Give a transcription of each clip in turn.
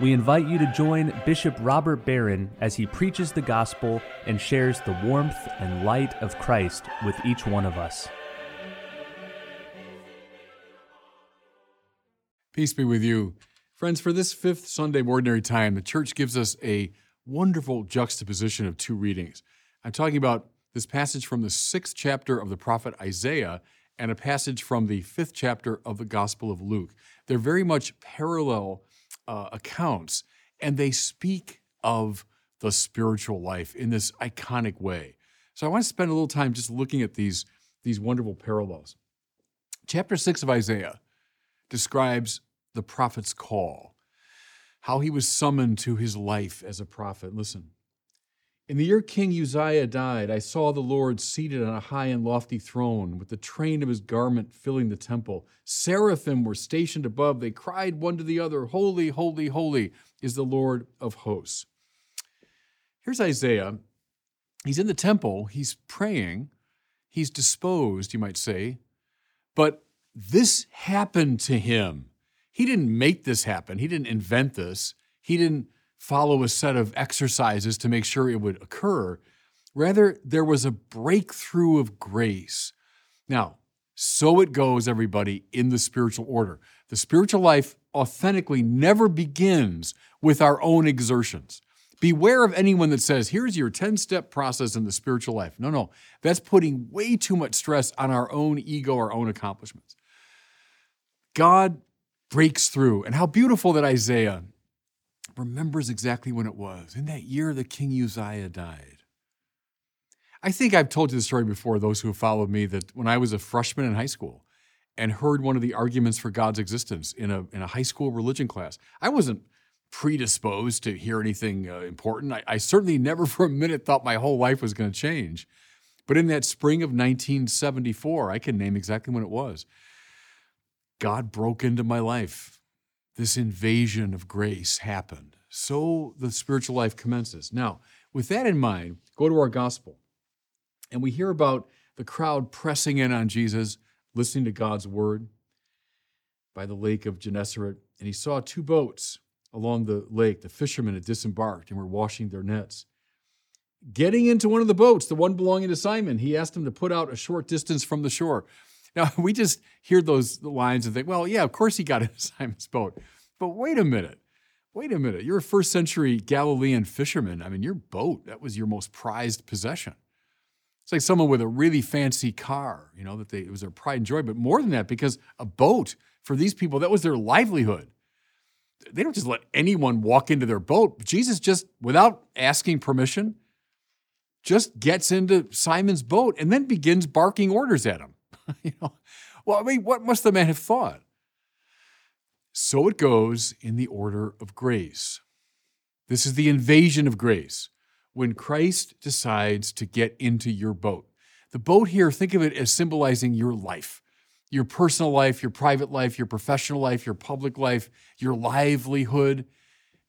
we invite you to join Bishop Robert Barron as he preaches the gospel and shares the warmth and light of Christ with each one of us. Peace be with you. Friends, for this fifth Sunday of Ordinary Time, the church gives us a wonderful juxtaposition of two readings. I'm talking about this passage from the sixth chapter of the prophet Isaiah and a passage from the fifth chapter of the Gospel of Luke. They're very much parallel uh, accounts, and they speak of the spiritual life in this iconic way. So I want to spend a little time just looking at these, these wonderful parallels. Chapter 6 of Isaiah describes the prophet's call, how he was summoned to his life as a prophet. Listen. In the year King Uzziah died, I saw the Lord seated on a high and lofty throne, with the train of his garment filling the temple. Seraphim were stationed above. They cried one to the other, Holy, holy, holy is the Lord of hosts. Here's Isaiah. He's in the temple, he's praying, he's disposed, you might say, but this happened to him. He didn't make this happen, he didn't invent this, he didn't follow a set of exercises to make sure it would occur. Rather, there was a breakthrough of grace. Now, so it goes, everybody, in the spiritual order. The spiritual life authentically never begins with our own exertions. Beware of anyone that says, here's your 10 step process in the spiritual life. No, no, that's putting way too much stress on our own ego, our own accomplishments. God breaks through. And how beautiful that Isaiah remembers exactly when it was. In that year that King Uzziah died. I think I've told you the story before, those who have followed me, that when I was a freshman in high school and heard one of the arguments for God's existence in a, in a high school religion class, I wasn't predisposed to hear anything uh, important. I, I certainly never for a minute thought my whole life was going to change. But in that spring of 1974, I can name exactly when it was, God broke into my life this invasion of grace happened. So the spiritual life commences. Now, with that in mind, go to our gospel. And we hear about the crowd pressing in on Jesus, listening to God's word by the lake of Gennesaret. And he saw two boats along the lake. The fishermen had disembarked and were washing their nets. Getting into one of the boats, the one belonging to Simon, he asked him to put out a short distance from the shore. Now, we just hear those lines and think, well, yeah, of course he got into Simon's boat. But wait a minute. Wait a minute. You're a first century Galilean fisherman. I mean, your boat, that was your most prized possession. It's like someone with a really fancy car, you know, that they, it was their pride and joy. But more than that, because a boat, for these people, that was their livelihood. They don't just let anyone walk into their boat. Jesus just, without asking permission, just gets into Simon's boat and then begins barking orders at him. you know, well, I mean, what must the man have thought? So it goes in the order of grace. This is the invasion of grace when Christ decides to get into your boat. The boat here, think of it as symbolizing your life, your personal life, your private life, your professional life, your public life, your livelihood.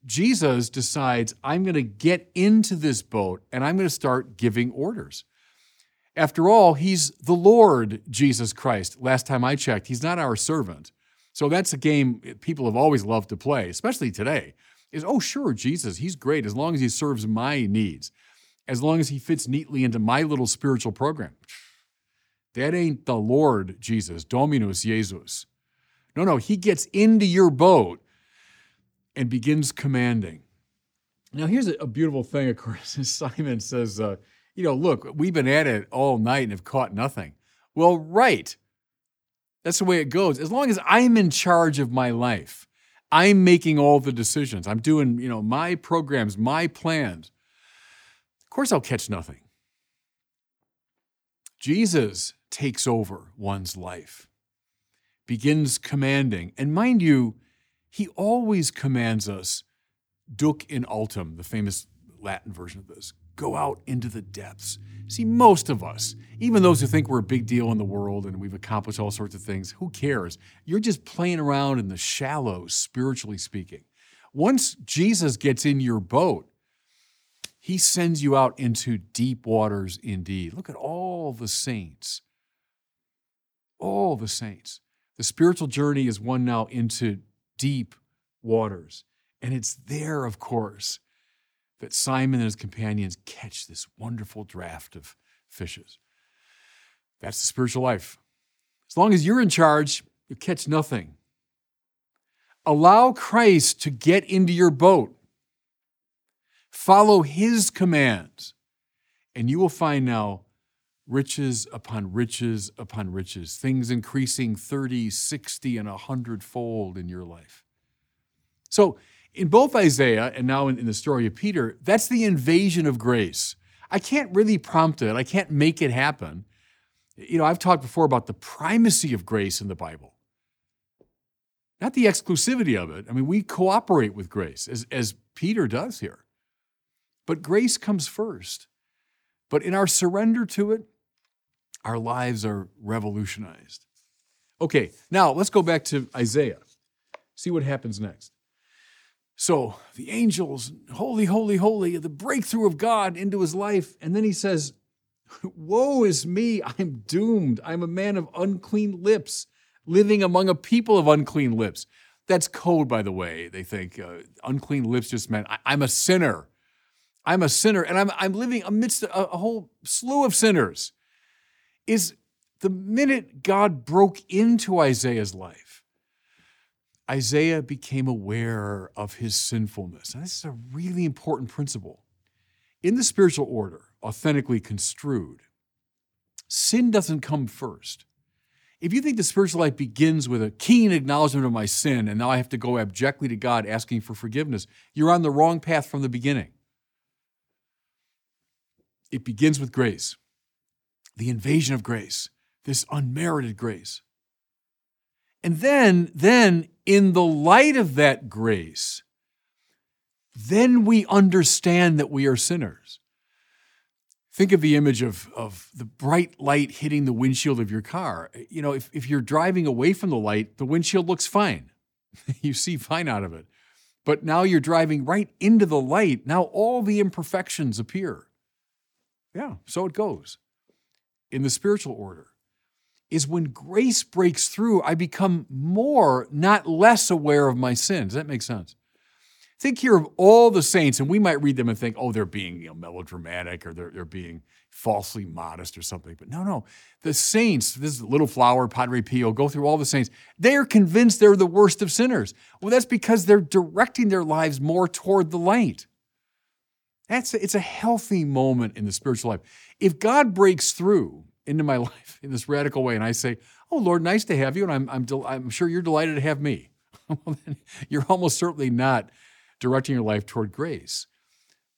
Jesus decides, I'm going to get into this boat and I'm going to start giving orders. After all, he's the Lord Jesus Christ. Last time I checked, he's not our servant. So that's a game people have always loved to play, especially today. Is oh, sure, Jesus, he's great as long as he serves my needs, as long as he fits neatly into my little spiritual program. That ain't the Lord Jesus, Dominus Jesus. No, no, he gets into your boat and begins commanding. Now, here's a, beautiful thing, of course. Simon says, uh, you know, look, we've been at it all night and have caught nothing. Well, right. That's the way it goes. As long as I'm in charge of my life, I'm making all the decisions. I'm doing, you know, my programs, my plans. Of course, I'll catch nothing. Jesus takes over one's life, begins commanding. And mind you, he always commands us, duc in altum, the famous Latin version of this. Go out into the depths. See, most of us, even those who think we're a big deal in the world and we've accomplished all sorts of things, who cares? You're just playing around in the shallows, spiritually speaking. Once Jesus gets in your boat, he sends you out into deep waters indeed. Look at all the saints. All the saints. The spiritual journey is one now into deep waters. And it's there, of course, that Simon and his companions catch this wonderful draft of fishes. That's the spiritual life. As long as you're in charge, you catch nothing. Allow Christ to get into your boat. Follow his commands, and you will find now riches upon riches upon riches, things increasing 30, 60, and 100 fold in your life. So, in both Isaiah and now in, in, the story of Peter, that's the invasion of grace. I can't really prompt it, I can't make it happen. You know, I've talked before about the primacy of grace in the Bible, not the exclusivity of it. I mean, we cooperate with grace, as, as Peter does here. But grace comes first. But in our surrender to it, our lives are revolutionized. Okay, now let's go back to Isaiah. See what happens next. So the angels, holy, holy, holy, the breakthrough of God into his life. And then he says, Woe is me, I'm doomed. I'm a man of unclean lips, living among a people of unclean lips. That's code, by the way. They think uh, unclean lips just meant I- am a sinner. I'm a sinner, and I'm, I'm living amidst a, a whole slew of sinners. Is the minute God broke into Isaiah's life, Isaiah became aware of his sinfulness. And this is a really important principle. In the spiritual order, authentically construed, sin doesn't come first. If you think the spiritual life begins with a keen acknowledgement of my sin and now I have to go abjectly to God asking for forgiveness, you're on the wrong path from the beginning. It begins with grace, the invasion of grace, this unmerited grace. And then, then in the light of that grace, then we understand that we are sinners. Think of the image of, of the bright light hitting the windshield of your car. You know, if, if you're driving away from the light, the windshield looks fine. you see fine out of it. But now you're driving right into the light. Now all the imperfections appear. Yeah, so it goes in the spiritual order is when grace breaks through, I become more, not less aware of my sins. That make sense? Think here of all the saints, and we might read them and think, oh, they're being you know, melodramatic or they're, they're being falsely modest or something. But no, no. The saints, this is Little Flower, Padre Pio, go through all the saints. They are convinced they're the worst of sinners. Well, that's because they're directing their lives more toward the light. That's a, it's a healthy moment in the spiritual life. If God breaks through into my life in this radical way, and I say, "Oh Lord, nice to have you," and I'm I'm, del- I'm sure you're delighted to have me. you're almost certainly not directing your life toward grace.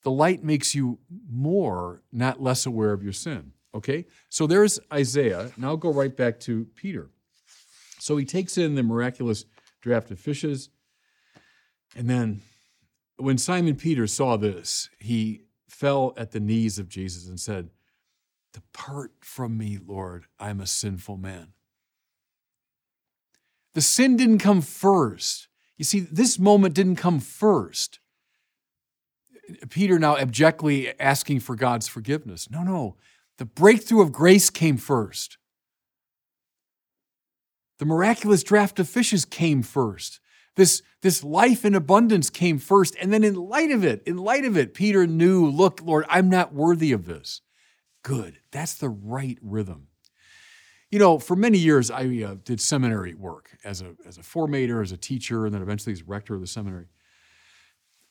The light makes you more, not less aware of your sin. Okay, so there's Isaiah. Now go right back to Peter. So he takes in the miraculous draft of fishes, and then when Simon Peter saw this, he fell at the knees of Jesus and said, Depart from me, Lord, I'm a sinful man. The sin didn't come first. You see, this moment didn't come first. Peter now abjectly asking for God's forgiveness. No, no. The breakthrough of grace came first. The miraculous draft of fishes came first. This, this life in abundance came first. And then, in light of it, in light of it, Peter knew, look, Lord, I'm not worthy of this. Good. That's the right rhythm. You know, for many years, I uh, did seminary work as a, as a formator, as a teacher, and then eventually as rector of the seminary.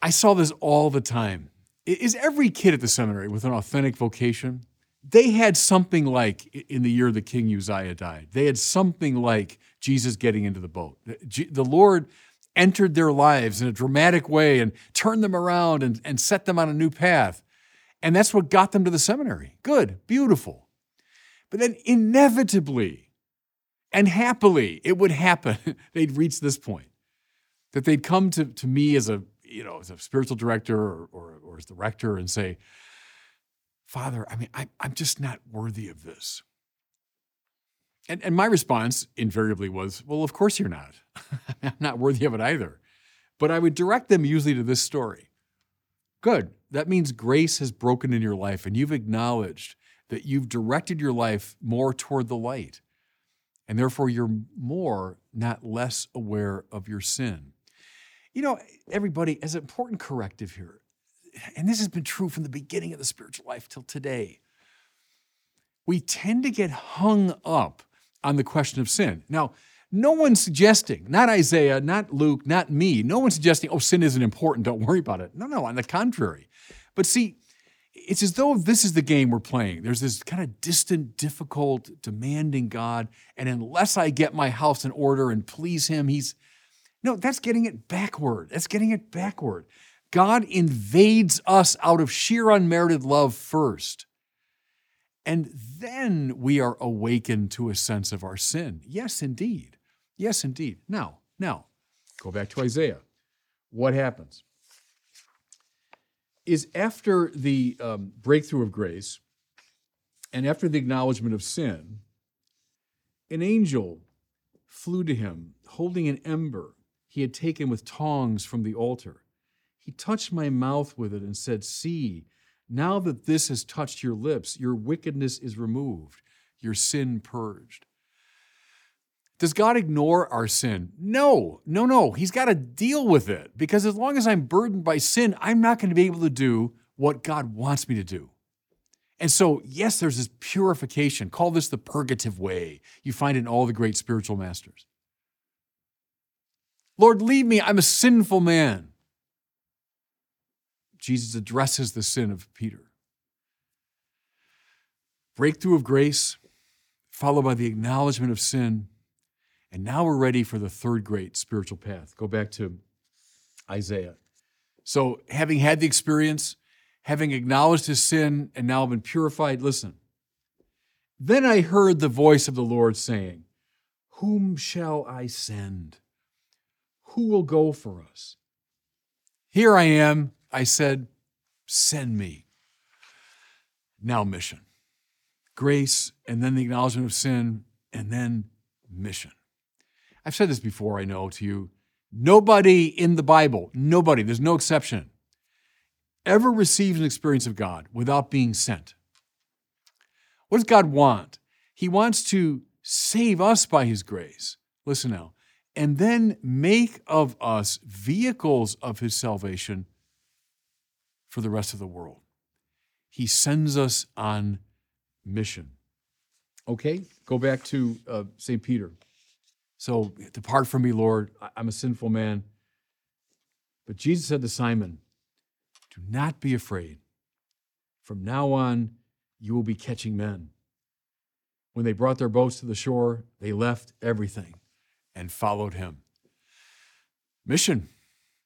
I saw this all the time. Is every kid at the seminary with an authentic vocation? They had something like in the year the King Uzziah died. They had something like Jesus getting into the boat. The Lord entered their lives in a dramatic way and turned them around and, and set them on a new path. And that's what got them to the seminary. Good, beautiful. But then inevitably and happily, it would happen. they'd reach this point that they'd come to, to me as a you know, as a spiritual director or, or, or as the rector and say, Father, I mean, I, I'm just not worthy of this. And, and my response invariably was, Well, of course you're not. I'm not worthy of it either. But I would direct them usually to this story. Good. That means grace has broken in your life and you've acknowledged that you've directed your life more toward the light. And therefore, you're more, not less aware of your sin. You know, everybody, as an important corrective here, and this has been true from the beginning of the spiritual life till today, we tend to get hung up on the question of sin. Now, no one's suggesting, not Isaiah, not Luke, not me, no one's suggesting, oh, sin isn't important, don't worry about it. No, no, on the contrary. But see, it's as though this is the game we're playing. There's this kind of distant, difficult, demanding God, and unless I get my house in order and please Him, He's. No, that's getting it backward. That's getting it backward. God invades us out of sheer unmerited love first. And then we are awakened to a sense of our sin. Yes, indeed. Yes, indeed. Now, now, go back to Isaiah. What happens? Is after the um, breakthrough of grace and after the acknowledgement of sin, an angel flew to him, holding an ember he had taken with tongs from the altar. He touched my mouth with it and said, See, now that this has touched your lips, your wickedness is removed, your sin purged. Does God ignore our sin? No, no, no. He's got to deal with it because as long as I'm burdened by sin, I'm not going to be able to do what God wants me to do. And so, yes, there's this purification. Call this the purgative way. You find it in all the great spiritual masters. Lord, leave me. I'm a sinful man. Jesus addresses the sin of Peter. Breakthrough of grace, followed by the acknowledgement of sin and now we're ready for the third great spiritual path. Go back to Isaiah. So, having had the experience, having acknowledged his sin, and now been purified, listen. Then I heard the voice of the Lord saying, Whom shall I send? Who will go for us? Here I am, I said, Send me. Now, mission. Grace, and then the acknowledgement of sin, and then mission. I've said this before, I know to you. Nobody in the Bible, nobody, there's no exception, ever receives an experience of God without being sent. What does God want? He wants to save us by His grace. Listen now. And then make of us vehicles of His salvation for the rest of the world. He sends us on mission. Okay, go back to uh, St. Peter. So depart from me, Lord. I'm a sinful man. But Jesus said to Simon, Do not be afraid. From now on, you will be catching men. When they brought their boats to the shore, they left everything and followed him. Mission,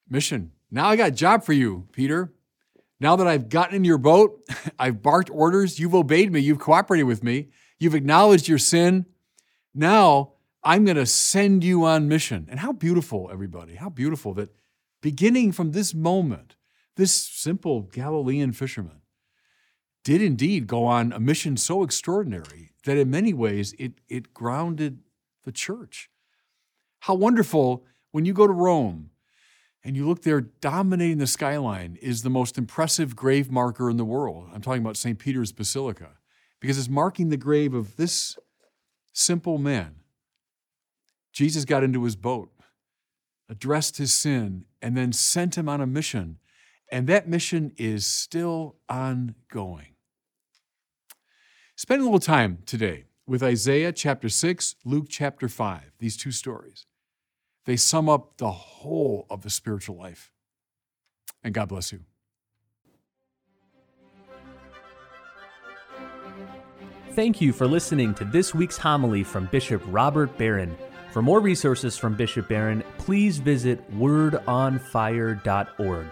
mission. Now I got a job for you, Peter. Now that I've gotten in your boat, I've barked orders, you've obeyed me, you've cooperated with me, you've acknowledged your sin. Now I'm going to send you on mission. And how beautiful, everybody, how beautiful that beginning from this moment, this simple Galilean fisherman did indeed go on a mission so extraordinary that in many ways it, it grounded the church. How wonderful when you go to Rome and you look there dominating the skyline is the most impressive grave marker in the world. I'm talking about St. Peter's Basilica because it's marking the grave of this simple man Jesus got into his boat, addressed his sin, and then sent him on a mission. And that mission is still ongoing. Spend a little time today with Isaiah chapter 6, Luke chapter 5, these two stories. They sum up the whole of the spiritual life. And God bless you. Thank you for listening to this week's homily from Bishop Robert Barron. For more resources from Bishop Barron, please visit wordonfire.org.